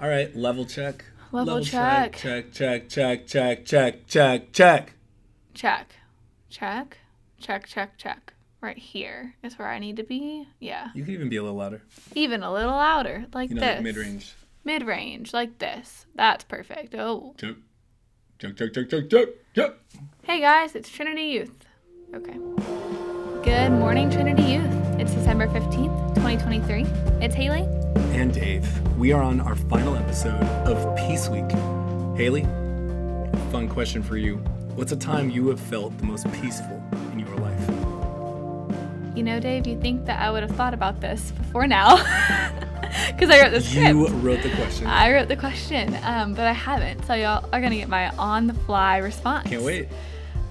All right, level check. Level check. Check, check, check, check, check, check, check. Check. Check. Check, check, check. Right here is where I need to be. Yeah. You can even be a little louder. Even a little louder, like You know, this. like mid range. Mid range, like this. That's perfect. Oh. Check. Check, check, check, check, check, check. Hey guys, it's Trinity Youth. Okay. Good morning, Trinity Youth. It's December 15th, 2023. It's Haley. And Dave, we are on our final episode of Peace Week. Haley, fun question for you. What's a time you have felt the most peaceful in your life? You know, Dave, you think that I would have thought about this before now. Because I wrote the script. You wrote the question. I wrote the question, um, but I haven't. So y'all are gonna get my on-the-fly response. Can't wait.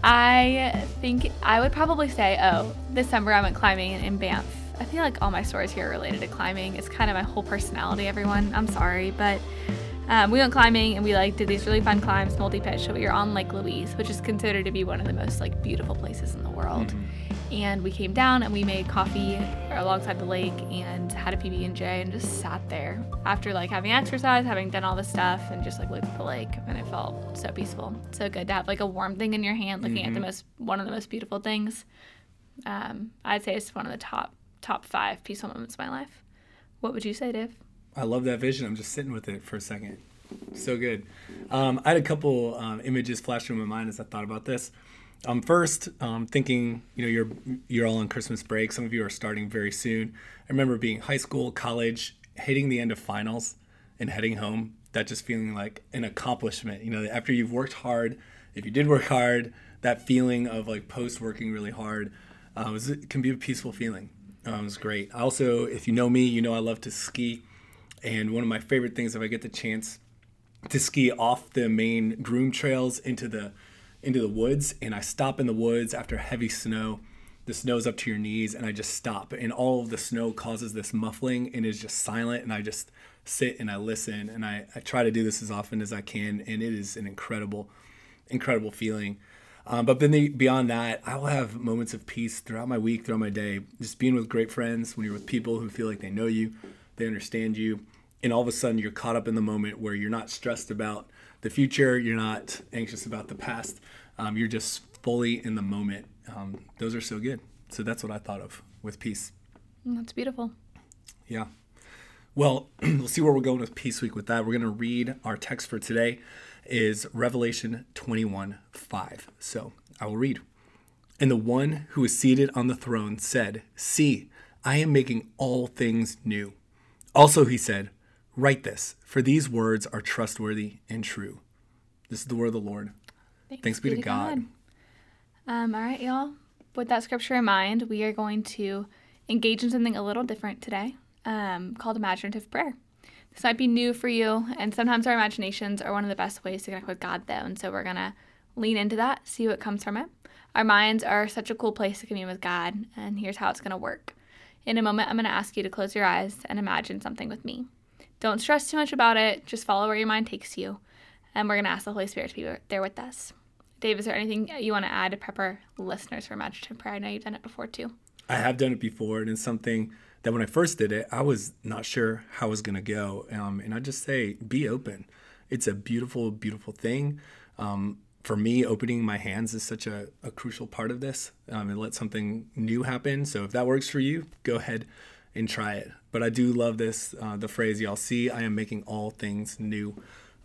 I think I would probably say, oh, this summer I went climbing in Banff. I feel like all my stories here are related to climbing. It's kind of my whole personality, everyone. I'm sorry, but um, we went climbing and we like did these really fun climbs, multi-pitch. So we were on Lake Louise, which is considered to be one of the most like beautiful places in the world. And we came down and we made coffee alongside the lake and had a PB and J and just sat there after like having exercise, having done all this stuff, and just like looked at the lake and it felt so peaceful, so good to have like a warm thing in your hand, looking at the most one of the most beautiful things. Um, I'd say it's one of the top top five peaceful moments of my life. What would you say, Dave? I love that vision. I'm just sitting with it for a second. So good. Um, I had a couple um, images flash through my mind as I thought about this. Um, first, um, thinking, you know, you're you're all on Christmas break. Some of you are starting very soon. I remember being high school, college, hitting the end of finals, and heading home. That just feeling like an accomplishment. You know, after you've worked hard, if you did work hard, that feeling of like post working really hard uh, was, can be a peaceful feeling. Um, it was great. Also, if you know me, you know I love to ski. And one of my favorite things, if I get the chance to ski off the main groom trails into the into the woods, and I stop in the woods after heavy snow, the snow's up to your knees, and I just stop, and all of the snow causes this muffling and is just silent, and I just sit and I listen, and I, I try to do this as often as I can, and it is an incredible, incredible feeling. Um, but then the, beyond that, I will have moments of peace throughout my week, throughout my day. Just being with great friends, when you're with people who feel like they know you, they understand you, and all of a sudden you're caught up in the moment where you're not stressed about the future, you're not anxious about the past, um, you're just fully in the moment. Um, those are so good. So that's what I thought of with peace. That's beautiful. Yeah. Well, we'll see where we're going with Peace Week with that. We're going to read our text for today is Revelation 21 5. So I will read. And the one who is seated on the throne said, See, I am making all things new. Also, he said, Write this, for these words are trustworthy and true. This is the word of the Lord. Thanks be to God. Um, all right, y'all. With that scripture in mind, we are going to engage in something a little different today um, called imaginative prayer. This might be new for you, and sometimes our imaginations are one of the best ways to connect with God, though. And so we're going to lean into that, see what comes from it. Our minds are such a cool place to commune with God, and here's how it's going to work. In a moment, I'm going to ask you to close your eyes and imagine something with me. Don't stress too much about it, just follow where your mind takes you. And we're going to ask the Holy Spirit to be there with us. Dave, is there anything you want to add to prep our listeners for imaginative prayer? I know you've done it before too. I have done it before, and it's something that when I first did it, I was not sure how it was going to go. Um, and I just say, be open. It's a beautiful, beautiful thing. Um, for me, opening my hands is such a, a crucial part of this. Um, and let something new happen. So if that works for you, go ahead and try it. But I do love this uh, the phrase, y'all see, I am making all things new.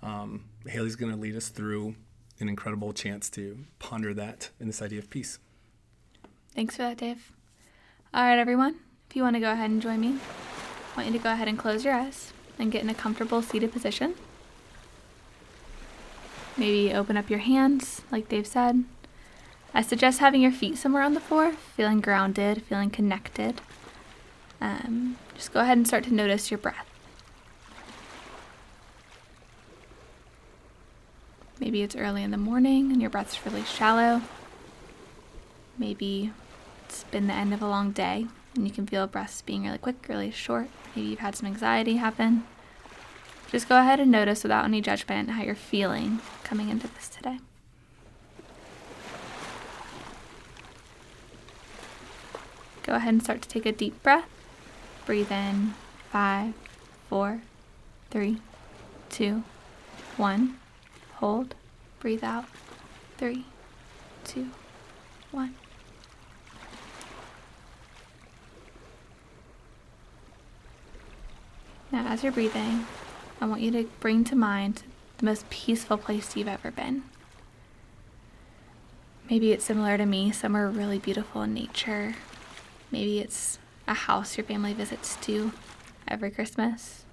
Um, Haley's going to lead us through an incredible chance to ponder that in this idea of peace. Thanks for that, Dave. All right, everyone. If you want to go ahead and join me, I want you to go ahead and close your eyes and get in a comfortable seated position. Maybe open up your hands, like Dave said. I suggest having your feet somewhere on the floor, feeling grounded, feeling connected. Um, just go ahead and start to notice your breath. Maybe it's early in the morning and your breath's really shallow. Maybe it's been the end of a long day and you can feel breaths being really quick, really short. Maybe you've had some anxiety happen. Just go ahead and notice without any judgment how you're feeling coming into this today. Go ahead and start to take a deep breath. Breathe in five, four, three, two, one. Hold. Breathe out. Three, two, one. Now, as you're breathing, I want you to bring to mind the most peaceful place you've ever been. Maybe it's similar to me, somewhere really beautiful in nature. Maybe it's a house your family visits to every Christmas.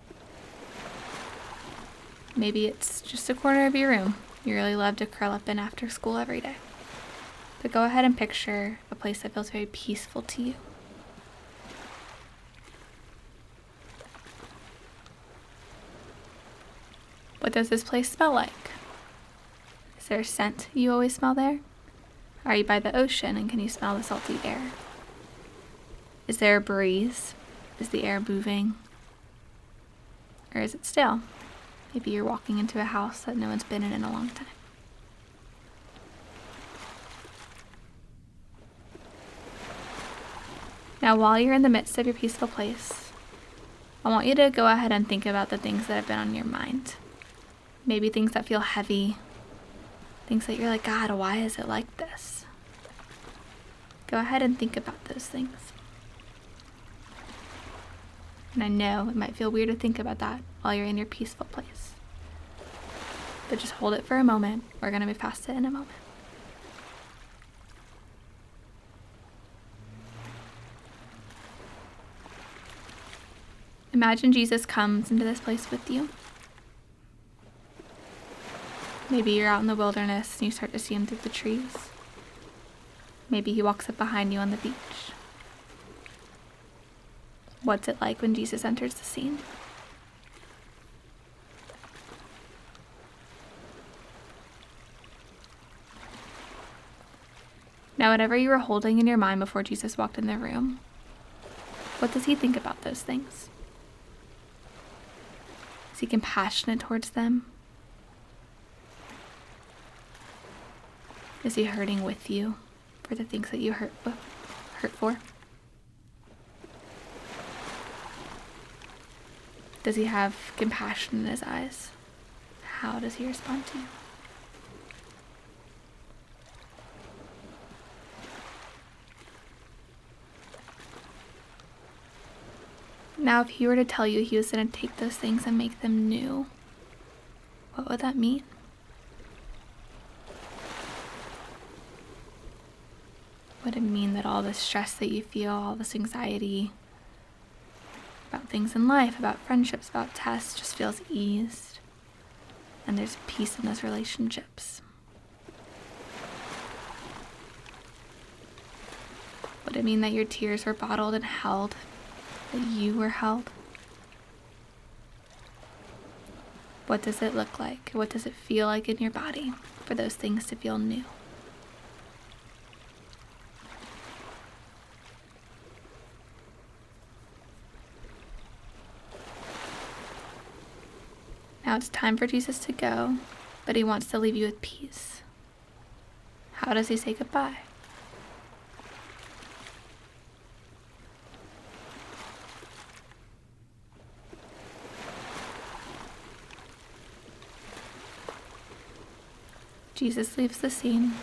Maybe it's just a corner of your room you really love to curl up in after school every day. But go ahead and picture a place that feels very peaceful to you. What does this place smell like? Is there a scent you always smell there? Are you by the ocean and can you smell the salty air? Is there a breeze? Is the air moving? Or is it still? Maybe you're walking into a house that no one's been in in a long time. Now, while you're in the midst of your peaceful place, I want you to go ahead and think about the things that have been on your mind. Maybe things that feel heavy, things that you're like, God, why is it like this? Go ahead and think about those things. And I know it might feel weird to think about that while you're in your peaceful place. But just hold it for a moment. We're going to move past it in a moment. Imagine Jesus comes into this place with you. Maybe you're out in the wilderness and you start to see him through the trees. Maybe he walks up behind you on the beach. What's it like when Jesus enters the scene? Now, whatever you were holding in your mind before Jesus walked in the room, what does he think about those things? Is he compassionate towards them? Is he hurting with you for the things that you hurt hurt for? Does he have compassion in his eyes? How does he respond to you? Now, if he were to tell you he was going to take those things and make them new, what would that mean? Would it mean that all the stress that you feel, all this anxiety about things in life, about friendships, about tests, just feels eased? And there's peace in those relationships? Would it mean that your tears were bottled and held that you were held? What does it look like? What does it feel like in your body for those things to feel new? It's time for Jesus to go, but he wants to leave you with peace. How does he say goodbye? Jesus leaves the scene.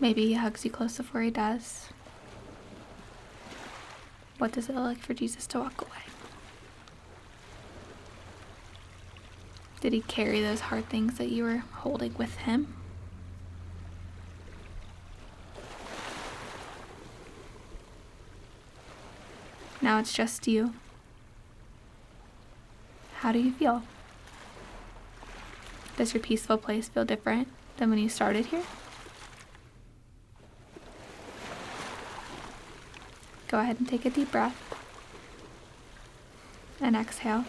Maybe he hugs you close before he does. What does it look like for Jesus to walk away? Did he carry those hard things that you were holding with him? Now it's just you. How do you feel? Does your peaceful place feel different than when you started here? Go ahead and take a deep breath and exhale.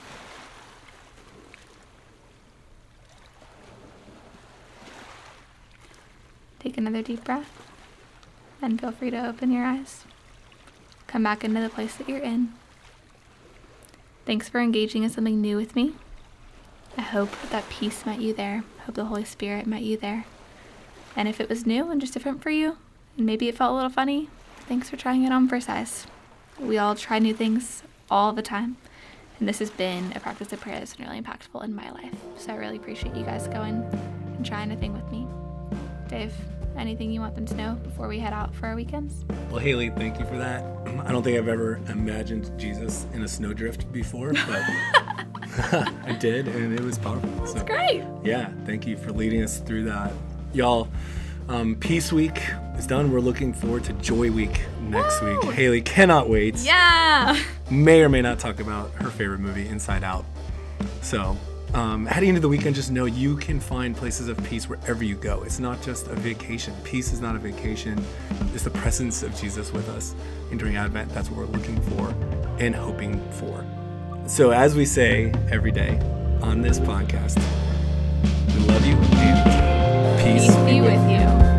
Another deep breath and feel free to open your eyes. Come back into the place that you're in. Thanks for engaging in something new with me. I hope that peace met you there. Hope the Holy Spirit met you there. And if it was new and just different for you, and maybe it felt a little funny, thanks for trying it on for size. We all try new things all the time. And this has been a practice of prayer that's been really impactful in my life. So I really appreciate you guys going and trying a thing with me. Dave, anything you want them to know before we head out for our weekends? Well, Haley, thank you for that. I don't think I've ever imagined Jesus in a snowdrift before, but I did, and it was powerful. So, Great. yeah, thank you for leading us through that. Y'all, um, Peace Week is done. We're looking forward to Joy Week next Woo! week. Haley cannot wait. Yeah. May or may not talk about her favorite movie, Inside Out. So, um, heading into the weekend, just know you can find places of peace wherever you go. It's not just a vacation. Peace is not a vacation. It's the presence of Jesus with us. And during Advent, that's what we're looking for and hoping for. So, as we say every day on this podcast, we love you and peace, Peace be with you.